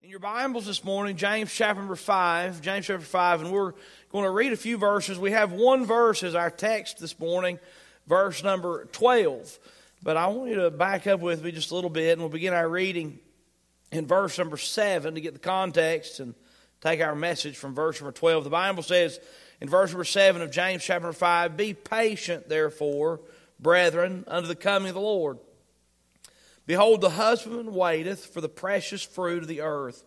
In your Bibles this morning, James chapter number 5, James chapter 5, and we're going to read a few verses. We have one verse as our text this morning, verse number 12. But I want you to back up with me just a little bit, and we'll begin our reading in verse number 7 to get the context and take our message from verse number 12. The Bible says in verse number 7 of James chapter 5, Be patient, therefore, brethren, unto the coming of the Lord. Behold, the husbandman waiteth for the precious fruit of the earth,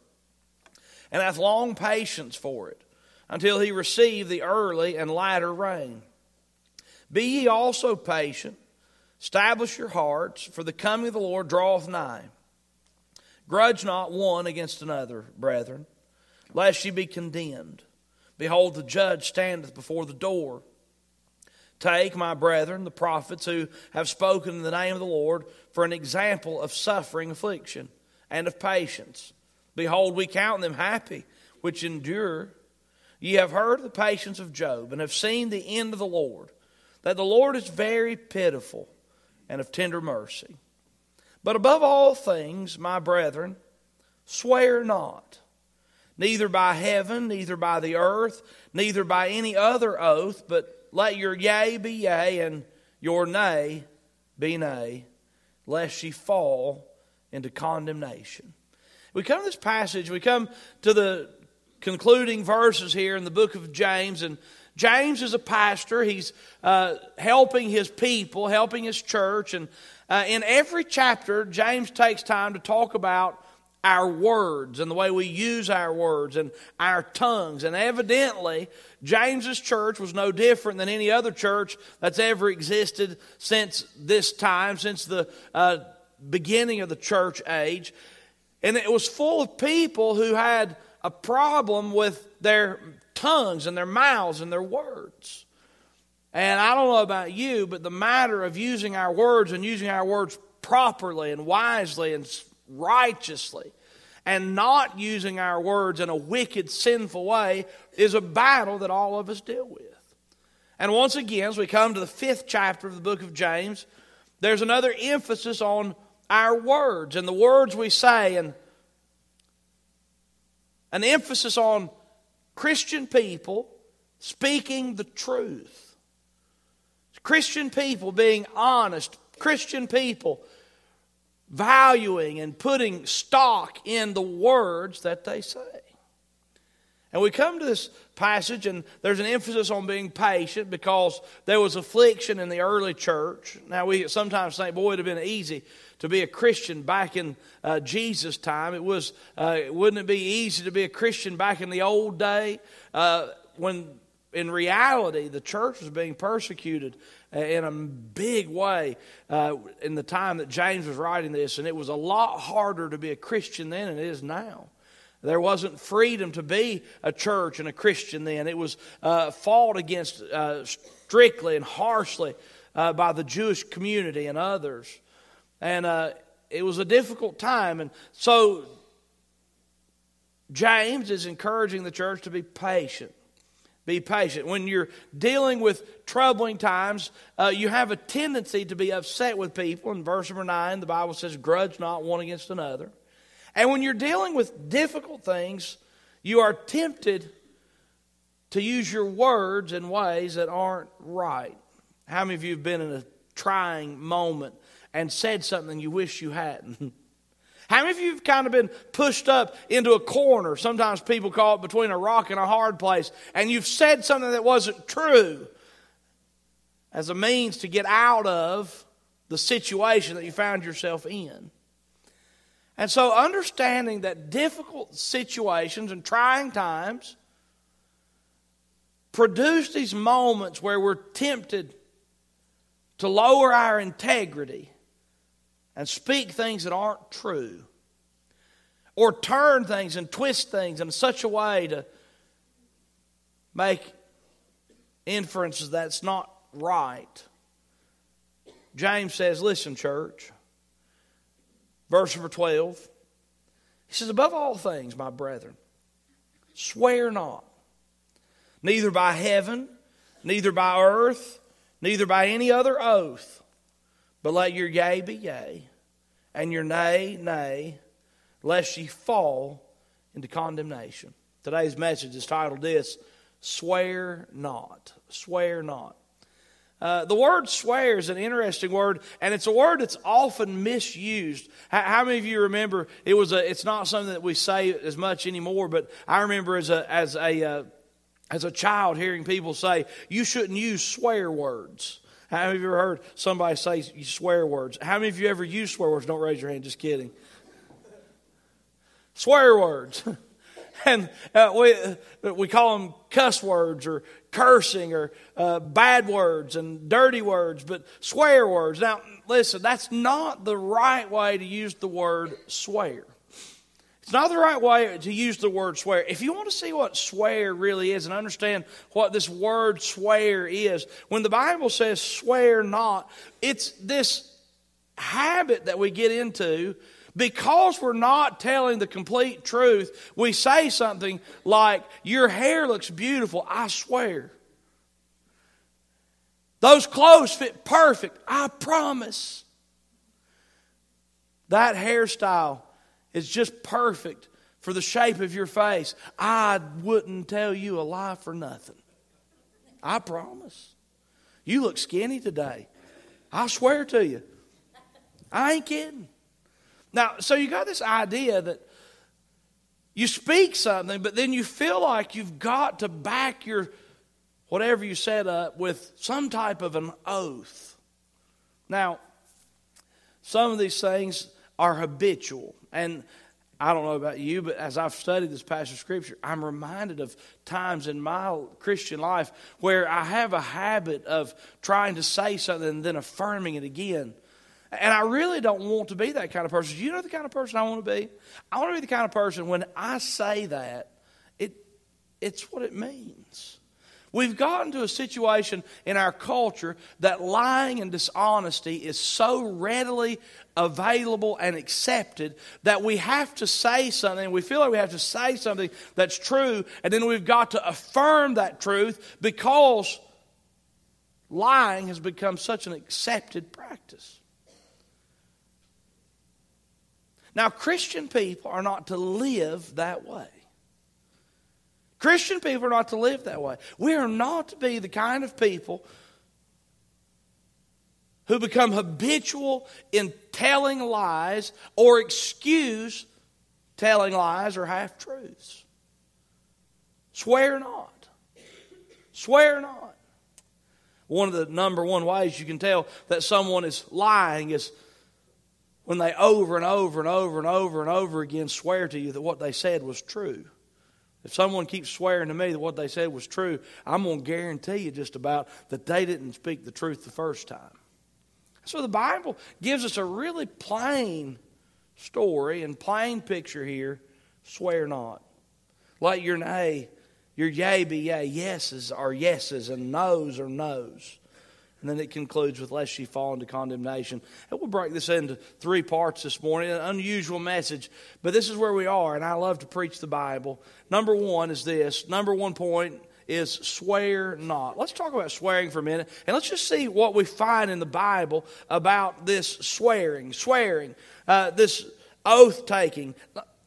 and hath long patience for it, until he receive the early and latter rain. Be ye also patient, establish your hearts, for the coming of the Lord draweth nigh. Grudge not one against another, brethren, lest ye be condemned. Behold, the judge standeth before the door. Take, my brethren, the prophets who have spoken in the name of the Lord, for an example of suffering, affliction, and of patience. Behold, we count them happy which endure. Ye have heard the patience of Job, and have seen the end of the Lord, that the Lord is very pitiful and of tender mercy. But above all things, my brethren, swear not, neither by heaven, neither by the earth, neither by any other oath, but let your yea be yea and your nay be nay, lest ye fall into condemnation. We come to this passage, we come to the concluding verses here in the book of James, and James is a pastor. He's uh, helping his people, helping his church, and uh, in every chapter, James takes time to talk about our words and the way we use our words and our tongues. And evidently, James's church was no different than any other church that's ever existed since this time, since the uh, beginning of the church age. And it was full of people who had a problem with their tongues and their mouths and their words. And I don't know about you, but the matter of using our words and using our words properly and wisely and righteously and not using our words in a wicked, sinful way is a battle that all of us deal with. And once again, as we come to the fifth chapter of the book of James, there's another emphasis on our words and the words we say, and an emphasis on Christian people speaking the truth. Christian people being honest, Christian people valuing and putting stock in the words that they say. And we come to this passage, and there's an emphasis on being patient because there was affliction in the early church. Now, we sometimes think, boy, it would have been easy to be a Christian back in uh, Jesus' time. It was, uh, wouldn't it be easy to be a Christian back in the old day uh, when in reality, the church was being persecuted in a big way uh, in the time that James was writing this, and it was a lot harder to be a Christian then than it is now. There wasn't freedom to be a church and a Christian then. It was uh, fought against uh, strictly and harshly uh, by the Jewish community and others. And uh, it was a difficult time. And so James is encouraging the church to be patient be patient. When you're dealing with troubling times, uh, you have a tendency to be upset with people. In verse number 9, the Bible says, grudge not one against another. And when you're dealing with difficult things, you are tempted to use your words in ways that aren't right. How many of you have been in a trying moment and said something you wish you hadn't? How many of you have kind of been pushed up into a corner? Sometimes people call it between a rock and a hard place, and you've said something that wasn't true as a means to get out of the situation that you found yourself in. And so, understanding that difficult situations and trying times produce these moments where we're tempted to lower our integrity and speak things that aren't true, or turn things and twist things in such a way to make inferences that's not right. James says, Listen, church, verse number 12. He says, Above all things, my brethren, swear not, neither by heaven, neither by earth, neither by any other oath but let your yea be yea, and your nay, nay, lest ye fall into condemnation. Today's message is titled this Swear Not. Swear Not. Uh, the word swear is an interesting word, and it's a word that's often misused. How, how, many of you remember it was a? It's not something that we say as much anymore, but I remember as a as a uh, as a child hearing people say you shouldn't use swear words. How many of you ever heard somebody say you swear words? How many of you ever use swear words? Don't raise your hand. Just kidding. Swear words. and uh, we, uh, we call them cuss words or cursing or uh, bad words and dirty words, but swear words. Now, listen, that's not the right way to use the word swear. It's not the right way to use the word swear. If you want to see what swear really is and understand what this word swear is, when the Bible says swear not, it's this habit that we get into because we're not telling the complete truth, we say something like, Your hair looks beautiful, I swear. Those clothes fit perfect, I promise. That hairstyle is just perfect for the shape of your face. I wouldn't tell you a lie for nothing. I promise. You look skinny today. I swear to you. I ain't kidding. Now, so you got this idea that you speak something, but then you feel like you've got to back your whatever you set up with some type of an oath. Now, some of these things are habitual. And I don't know about you, but as I've studied this passage of Scripture, I'm reminded of times in my Christian life where I have a habit of trying to say something and then affirming it again. And I really don't want to be that kind of person. Do you know the kind of person I want to be? I want to be the kind of person when I say that, it, it's what it means. We've gotten to a situation in our culture that lying and dishonesty is so readily available and accepted that we have to say something. We feel like we have to say something that's true, and then we've got to affirm that truth because lying has become such an accepted practice. Now, Christian people are not to live that way. Christian people are not to live that way. We are not to be the kind of people who become habitual in telling lies or excuse telling lies or half truths. Swear not. Swear not. One of the number one ways you can tell that someone is lying is when they over and over and over and over and over again swear to you that what they said was true. If someone keeps swearing to me that what they said was true, I'm going to guarantee you just about that they didn't speak the truth the first time. So the Bible gives us a really plain story and plain picture here. Swear not. Let your nay, your yea be yea, yeses are yeses, and noes are noes. And then it concludes with, lest ye fall into condemnation. And we'll break this into three parts this morning. An unusual message, but this is where we are, and I love to preach the Bible. Number one is this. Number one point is swear not. Let's talk about swearing for a minute, and let's just see what we find in the Bible about this swearing, swearing, uh, this oath taking.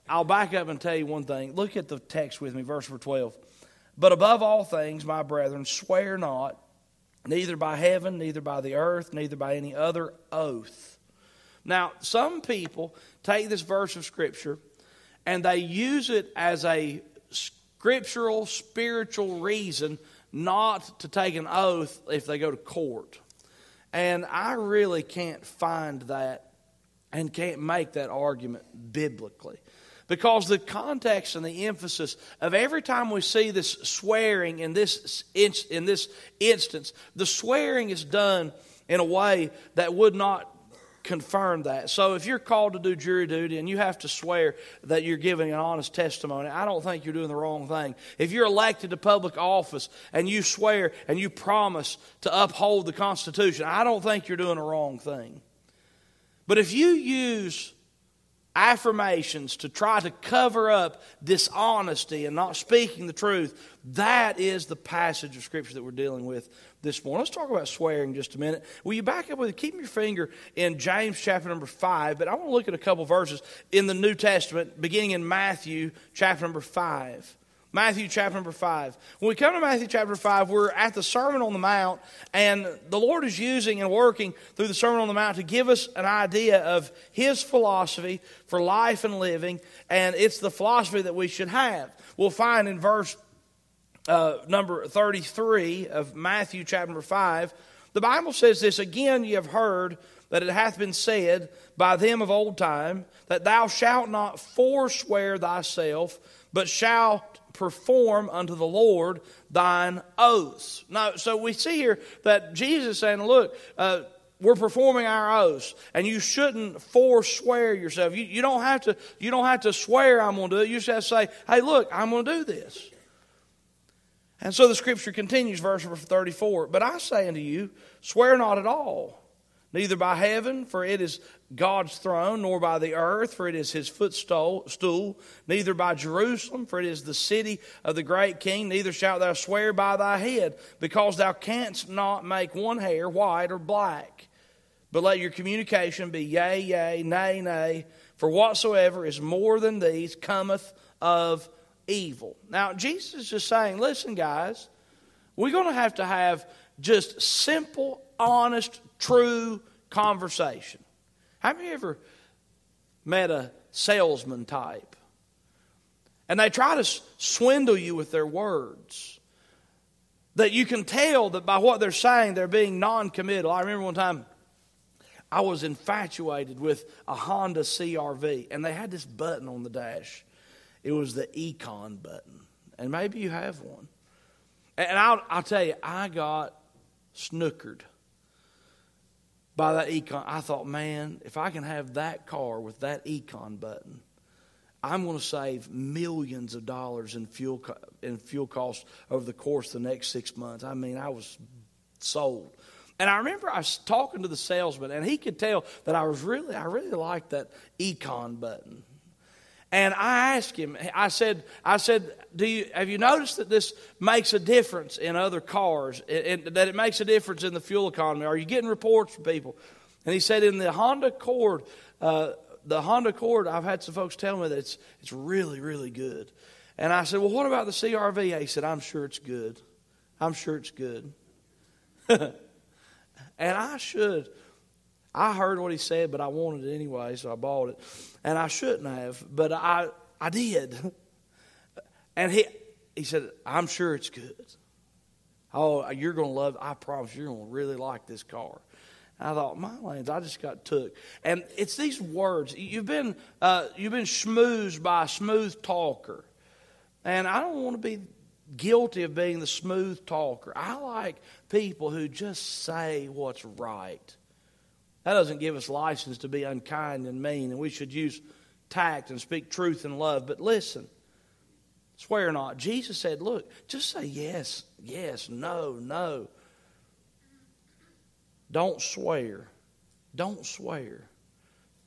I'll back up and tell you one thing. Look at the text with me, verse 12. But above all things, my brethren, swear not neither by heaven, neither by the earth, neither by any other oath. Now, some people take this verse of Scripture and they use it as a scriptural, spiritual reason not to take an oath if they go to court. And I really can't find that and can't make that argument biblically. Because the context and the emphasis of every time we see this swearing in this, in this instance, the swearing is done in a way that would not confirm that. So if you're called to do jury duty and you have to swear that you're giving an honest testimony, I don't think you're doing the wrong thing. If you're elected to public office and you swear and you promise to uphold the Constitution, I don't think you're doing the wrong thing. But if you use affirmations to try to cover up dishonesty and not speaking the truth. That is the passage of Scripture that we're dealing with this morning. Let's talk about swearing just a minute. Will you back up with it? Keep your finger in James chapter number 5, but I want to look at a couple verses in the New Testament, beginning in Matthew chapter number 5. Matthew chapter number 5. When we come to Matthew chapter 5, we're at the Sermon on the Mount, and the Lord is using and working through the Sermon on the Mount to give us an idea of His philosophy for life and living, and it's the philosophy that we should have. We'll find in verse uh, number 33 of Matthew chapter number 5, the Bible says this Again, ye have heard that it hath been said by them of old time, that thou shalt not forswear thyself, but shalt perform unto the Lord thine oaths. Now, so we see here that Jesus saying, look, uh, we're performing our oaths, and you shouldn't forswear yourself. You, you, don't have to, you don't have to swear I'm going to do it. You just have to say, hey, look, I'm going to do this. And so the scripture continues, verse 34. But I say unto you, swear not at all neither by heaven, for it is God's throne, nor by the earth, for it is his footstool, neither by Jerusalem, for it is the city of the great king, neither shalt thou swear by thy head, because thou canst not make one hair white or black. But let your communication be yea, yea, nay, nay, for whatsoever is more than these cometh of evil. Now, Jesus is saying, listen, guys, we're going to have to have just simple, honest true conversation. Have you ever met a salesman type? And they try to swindle you with their words. That you can tell that by what they're saying, they're being non committal. I remember one time I was infatuated with a Honda CRV, and they had this button on the dash. It was the Econ button. And maybe you have one. And I'll, I'll tell you, I got snookered by that econ. I thought, man, if I can have that car with that econ button, I'm going to save millions of dollars in fuel in fuel costs over the course of the next six months. I mean, I was sold. And I remember I was talking to the salesman, and he could tell that I was really, I really liked that econ button. And I asked him, I said, I said, do you, have you noticed that this makes a difference in other cars, and that it makes a difference in the fuel economy? Are you getting reports from people? And he said, in the Honda Accord, uh, the Honda Accord, I've had some folks tell me that it's, it's really, really good. And I said, well, what about the CRV? He said, I'm sure it's good. I'm sure it's good. and I should I heard what he said, but I wanted it anyway, so I bought it. And I shouldn't have, but I, I did. And he, he said, I'm sure it's good. Oh, you're going to love it. I promise you're going to really like this car. And I thought, my lands, I just got took. And it's these words. You've been, uh, you've been schmoozed by a smooth talker. And I don't want to be guilty of being the smooth talker. I like people who just say what's right. That doesn't give us license to be unkind and mean, and we should use tact and speak truth and love. But listen, swear not. Jesus said, look, just say yes, yes, no, no. Don't swear. Don't swear.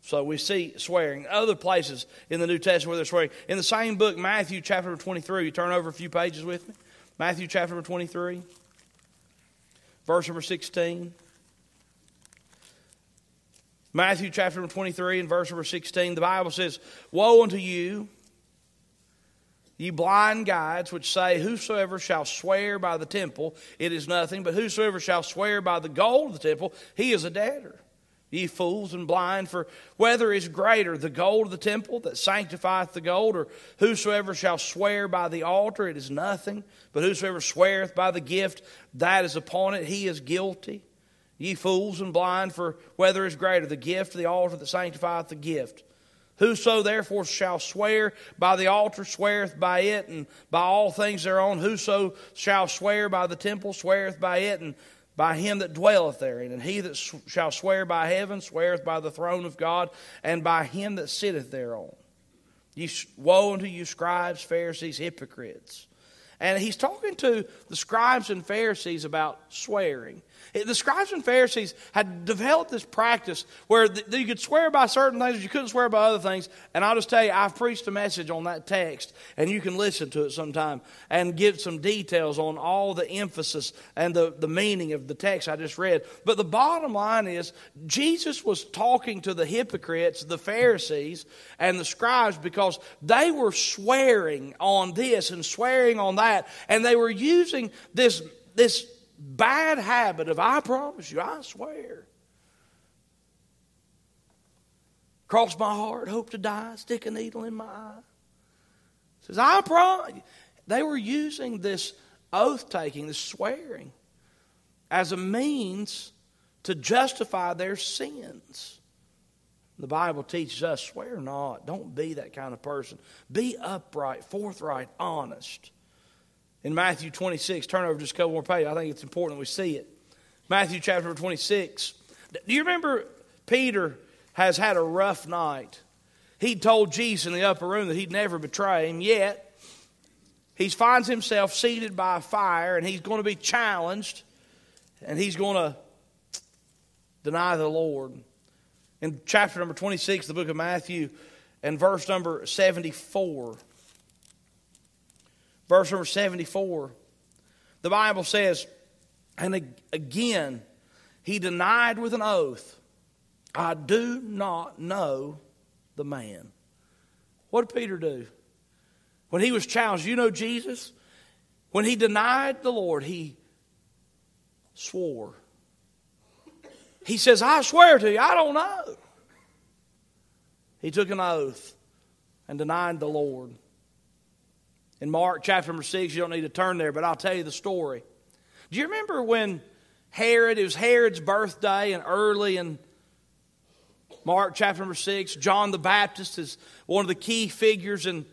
So we see swearing. Other places in the New Testament where they're swearing. In the same book, Matthew chapter 23, you turn over a few pages with me. Matthew chapter 23, verse number 16. Matthew chapter 23 and verse number 16, the Bible says, Woe unto you, ye blind guides, which say, Whosoever shall swear by the temple, it is nothing, but whosoever shall swear by the gold of the temple, he is a debtor. Ye fools and blind, for whether is greater, the gold of the temple that sanctifieth the gold, or whosoever shall swear by the altar, it is nothing, but whosoever sweareth by the gift that is upon it, he is guilty. Ye fools and blind, for whether is greater, the gift or the altar that sanctifieth the gift? Whoso therefore shall swear by the altar sweareth by it, and by all things thereon. Whoso shall swear by the temple sweareth by it, and by him that dwelleth therein. And he that shall swear by heaven sweareth by the throne of God, and by him that sitteth thereon. Ye, woe unto you, scribes, Pharisees, hypocrites! And he's talking to the scribes and Pharisees about swearing. The scribes and Pharisees had developed this practice where you could swear by certain things, you couldn't swear by other things. And I'll just tell you, I've preached a message on that text, and you can listen to it sometime and give some details on all the emphasis and the, the meaning of the text I just read. But the bottom line is, Jesus was talking to the hypocrites, the Pharisees, and the scribes because they were swearing on this and swearing on that, and they were using this, this bad habit of, I promise you, I swear. Cross my heart, hope to die, stick a needle in my eye. Says, I promise. They were using this oath taking, this swearing, as a means to justify their sins. The Bible teaches us swear not. Don't be that kind of person. Be upright, forthright, honest in Matthew 26. Turn over just a couple more pages. I think it's important we see it. Matthew chapter 26. Do you remember Peter has had a rough night? He told Jesus in the upper room that he'd never betray him, yet he finds himself seated by a fire and he's going to be challenged and he's going to deny the Lord. In chapter number 26, the book of Matthew, and verse number 74, verse number 74, the Bible says, and again, he denied with an oath, I do not know the man. What did Peter do? When he was challenged, you know Jesus? When he denied the Lord, he swore. He says, I swear to you, I don't know. He took an oath and denied the Lord. In Mark chapter number 6, you don't need to turn there, but I'll tell you the story. Do you remember when Herod, it was Herod's birthday, and early in Mark chapter number 6, John the Baptist is one of the key figures in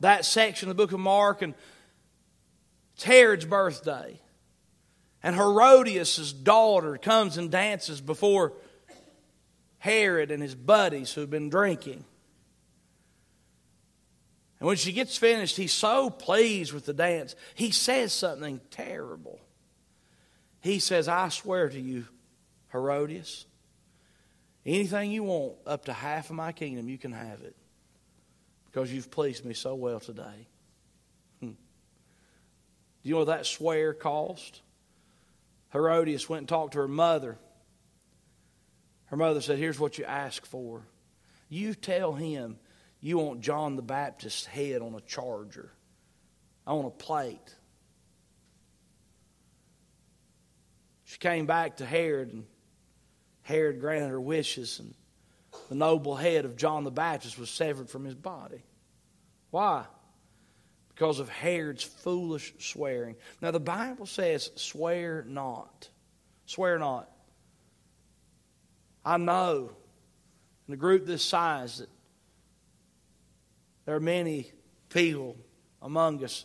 that section of the book of Mark, and it's Herod's birthday. And Herodias' daughter comes and dances before Herod and his buddies who've been drinking. And when she gets finished, he's so pleased with the dance, he says something terrible. He says, I swear to you, Herodias, anything you want, up to half of my kingdom, you can have it because you've pleased me so well today. Hmm. Do you know what that swear cost? Herodias went and talked to her mother. Her mother said, Here's what you ask for. You tell him you want John the Baptist's head on a charger, on a plate. She came back to Herod, and Herod granted her wishes, and the noble head of John the Baptist was severed from his body. Why? Because of Herod's foolish swearing. Now, the Bible says, swear not. Swear not. I know in a group this size that there are many people among us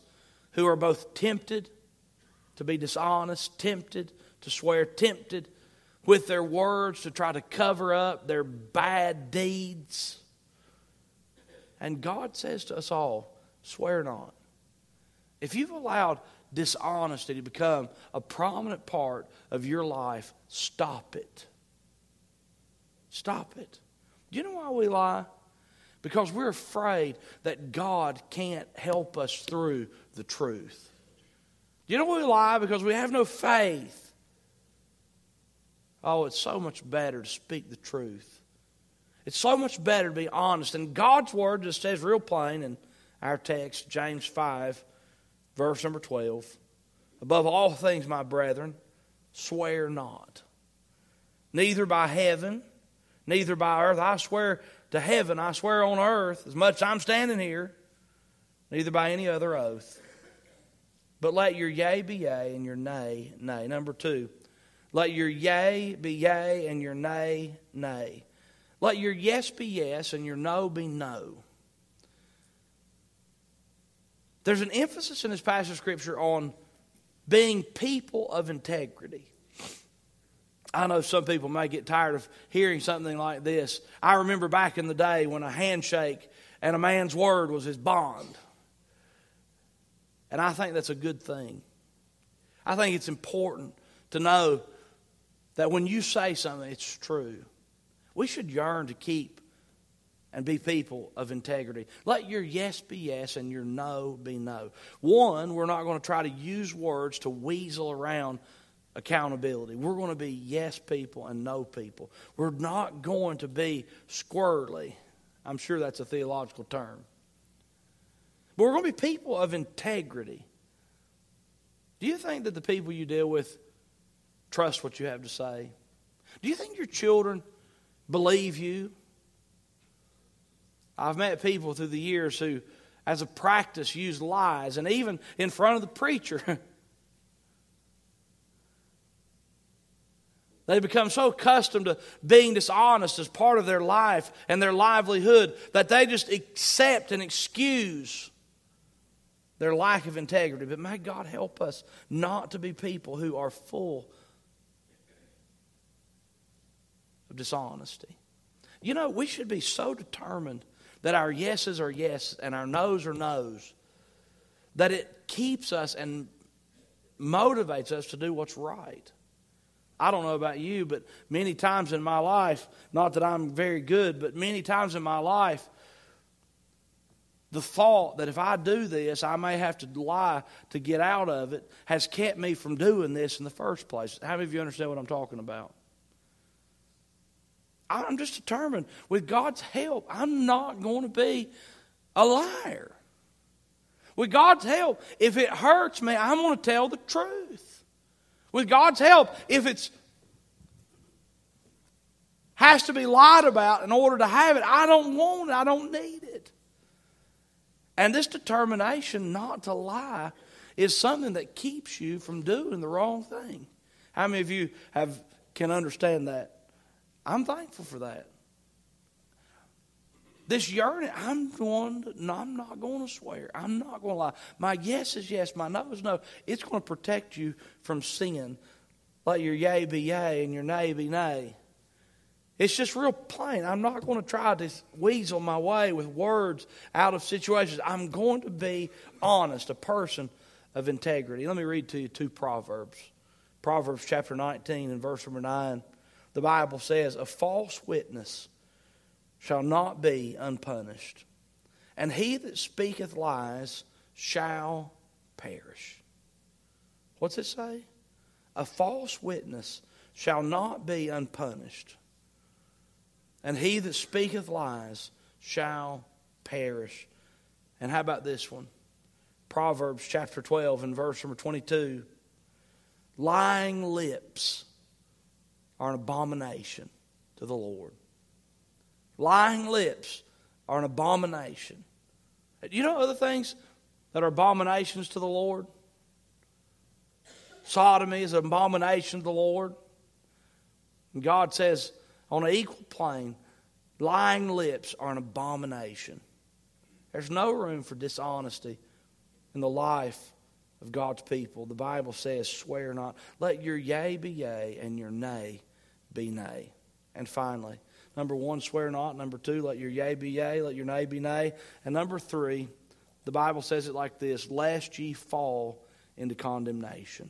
who are both tempted to be dishonest, tempted to swear, tempted with their words to try to cover up their bad deeds. And God says to us all, swear not. If you've allowed dishonesty to become a prominent part of your life, stop it. Stop it. Do you know why we lie? Because we're afraid that God can't help us through the truth. You know we lie? Because we have no faith. Oh, it's so much better to speak the truth. It's so much better to be honest. And God's word just says real plain in our text, James 5, verse number 12. Above all things, my brethren, swear not. Neither by heaven, neither by earth. I swear to heaven, I swear on earth, as much as I'm standing here, neither by any other oath. But let your yea be yea and your nay, nay. Number two, let your yea be yea and your nay, nay. Let your yes be yes and your no be no. There's an emphasis in this passage of Scripture on being people of integrity. I know some people may get tired of hearing something like this. I remember back in the day when a handshake and a man's word was his bond. And I think that's a good thing. I think it's important to know that when you say something, it's true. We should yearn to keep and be people of integrity. Let your yes be yes and your no be no. One, we're not going to try to use words to weasel around accountability. We're going to be yes people and no people. We're not going to be squirrely. I'm sure that's a theological term. But we're going to be people of integrity. Do you think that the people you deal with trust what you have to say? Do you think your children believe you? I've met people through the years who, as a practice, use lies, and even in front of the preacher. They become so accustomed to being dishonest as part of their life and their livelihood that they just accept and excuse their lack of integrity. But may God help us not to be people who are full of dishonesty. You know, we should be so determined that our yeses are yes and our noes are noes that it keeps us and motivates us to do what's right. I don't know about you, but many times in my life, not that I'm very good, but many times in my life, the thought that if I do this, I may have to lie to get out of it has kept me from doing this in the first place. How many of you understand what I'm talking about? I'm just determined, with God's help, I'm not going to be a liar. With God's help, if it hurts me, I'm going to tell the truth. With God's help, if it's has to be lied about in order to have it, I don't want it. I don't need it. And this determination not to lie is something that keeps you from doing the wrong thing. How many of you have can understand that? I'm thankful for that. This yearning, I'm going no, I'm not going to swear. I'm not going to lie. My yes is yes, my no is no. It's going to protect you from sin. Let your yea be yea and your nay be nay. It's just real plain. I'm not going to try to weasel my way with words out of situations. I'm going to be honest, a person of integrity. Let me read to you two Proverbs. Proverbs chapter 19 and verse number 9. The Bible says, A false witness shall not be unpunished, and he that speaketh lies shall perish. What's it say? A false witness shall not be unpunished, and he that speaketh lies shall perish. And how about this one? Proverbs chapter 12 and verse number 22. Lying lips are an abomination to the Lord. Lying lips are an abomination. You know other things that are abominations to the Lord? Sodomy is an abomination to the Lord. And God says, on an equal plane, lying lips are an abomination. There's no room for dishonesty in the life of God's people. The Bible says, swear not. Let your yea be yea and your nay be nay. And finally, Number one, swear not. Number two, let your yea be yea, let your nay be nay. And number three, the Bible says it like this lest ye fall into condemnation.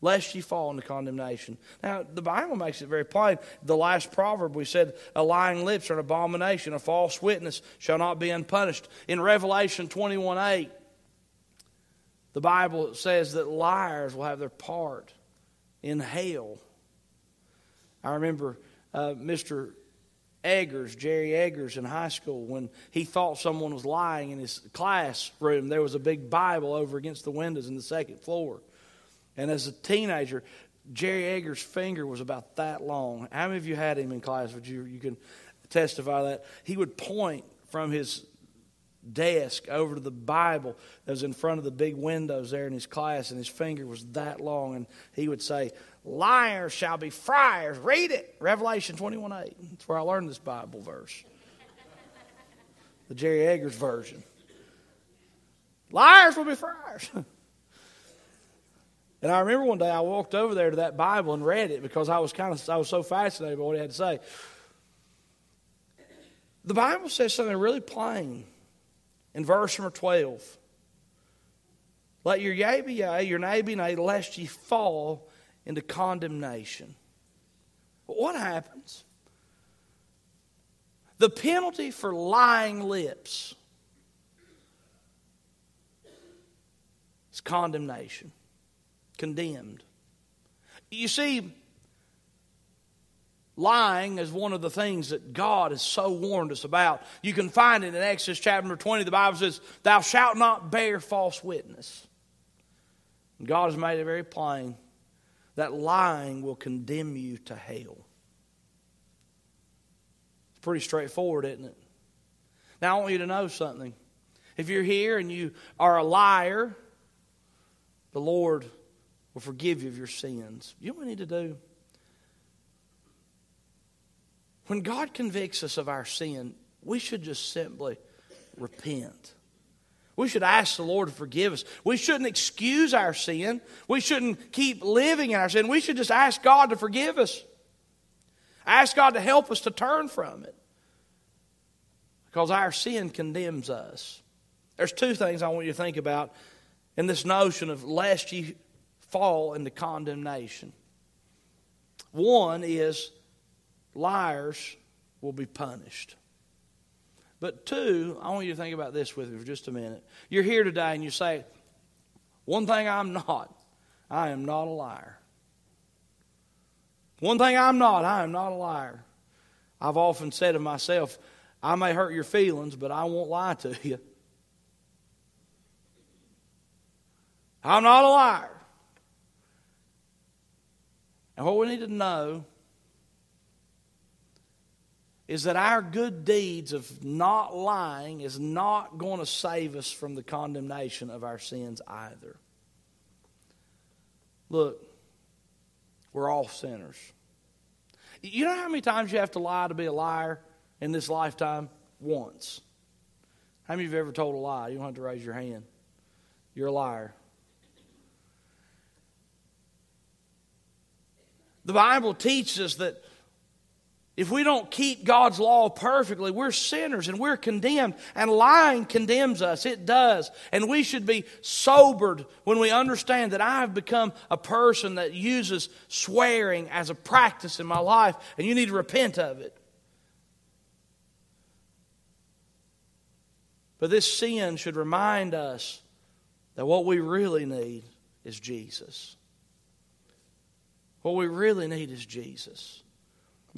Lest ye fall into condemnation. Now, the Bible makes it very plain. The last proverb we said, A lying lips are an abomination, a false witness shall not be unpunished. In Revelation 21 8, the Bible says that liars will have their part in hell. I remember uh, Mr. Eggers, Jerry Eggers in high school, when he thought someone was lying in his classroom, there was a big Bible over against the windows in the second floor. And as a teenager, Jerry Eggers' finger was about that long. How many of you had him in class? Would you you can testify that he would point from his desk over to the Bible that was in front of the big windows there in his class, and his finger was that long, and he would say, Liars shall be friars. Read it. Revelation 21 8. That's where I learned this Bible verse. The Jerry Eggers version. Liars will be friars. and I remember one day I walked over there to that Bible and read it because I was kind of I was so fascinated by what he had to say. The Bible says something really plain in verse number 12. Let your yea be yea, your nay be nay, lest ye fall into condemnation. What happens? The penalty for lying lips is condemnation, condemned. You see, lying is one of the things that God has so warned us about. You can find it in Exodus chapter 20. The Bible says, Thou shalt not bear false witness. And God has made it very plain that lying will condemn you to hell. It's pretty straightforward, isn't it? Now, I want you to know something. If you're here and you are a liar, the Lord will forgive you of your sins. You know what we need to do? When God convicts us of our sin, we should just simply repent. We should ask the Lord to forgive us. We shouldn't excuse our sin. We shouldn't keep living in our sin. We should just ask God to forgive us. Ask God to help us to turn from it. Because our sin condemns us. There's two things I want you to think about in this notion of lest you fall into condemnation. One is liars will be punished. But two, I want you to think about this with me for just a minute. You're here today and you say, one thing I'm not, I am not a liar. One thing I'm not, I am not a liar. I've often said of myself, I may hurt your feelings, but I won't lie to you. I'm not a liar. And what we need to know is that our good deeds of not lying is not going to save us from the condemnation of our sins either. Look, we're all sinners. You know how many times you have to lie to be a liar in this lifetime? Once. How many of you have ever told a lie? You don't have to raise your hand. You're a liar. The Bible teaches us that if we don't keep God's law perfectly, we're sinners and we're condemned. And lying condemns us. It does. And we should be sobered when we understand that I have become a person that uses swearing as a practice in my life, and you need to repent of it. But this sin should remind us that what we really need is Jesus. What we really need is Jesus.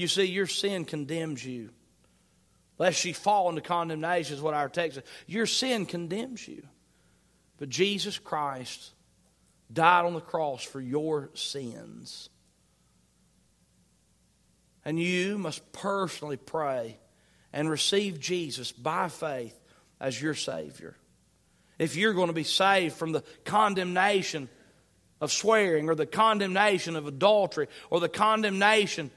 You see, your sin condemns you. Lest you fall into condemnation, is what our text says. Your sin condemns you. But Jesus Christ died on the cross for your sins. And you must personally pray and receive Jesus by faith as your Savior. If you're going to be saved from the condemnation of swearing or the condemnation of adultery or the condemnation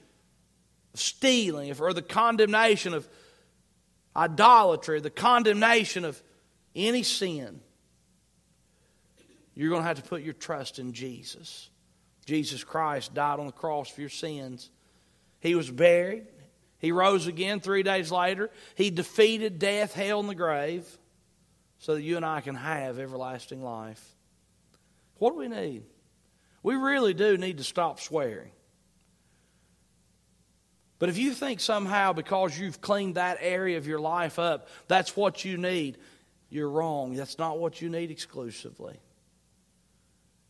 stealing or the condemnation of idolatry, the condemnation of any sin, you're going to have to put your trust in Jesus. Jesus Christ died on the cross for your sins. He was buried. He rose again three days later. He defeated death, hell, and the grave so that you and I can have everlasting life. What do we need? We really do need to stop swearing. But if you think somehow because you've cleaned that area of your life up, that's what you need, you're wrong. That's not what you need exclusively.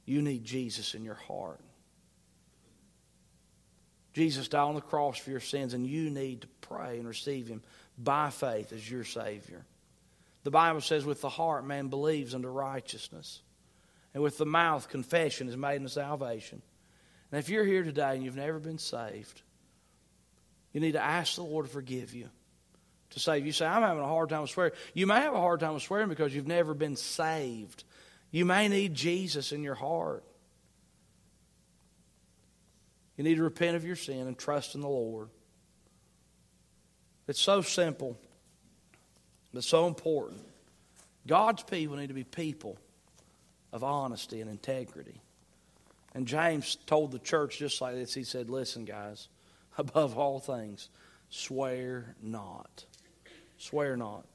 You need Jesus in your heart. Jesus died on the cross for your sins, and you need to pray and receive Him by faith as your Savior. The Bible says, with the heart man believes unto righteousness, and with the mouth confession is made unto salvation. And if you're here today and you've never been saved, you need to ask the Lord to forgive you, to save you. Say, I'm having a hard time with swearing. You may have a hard time with swearing because you've never been saved. You may need Jesus in your heart. You need to repent of your sin and trust in the Lord. It's so simple, but so important. God's people need to be people of honesty and integrity. And James told the church just like this. He said, Listen, guys, above all things, swear not. Swear not.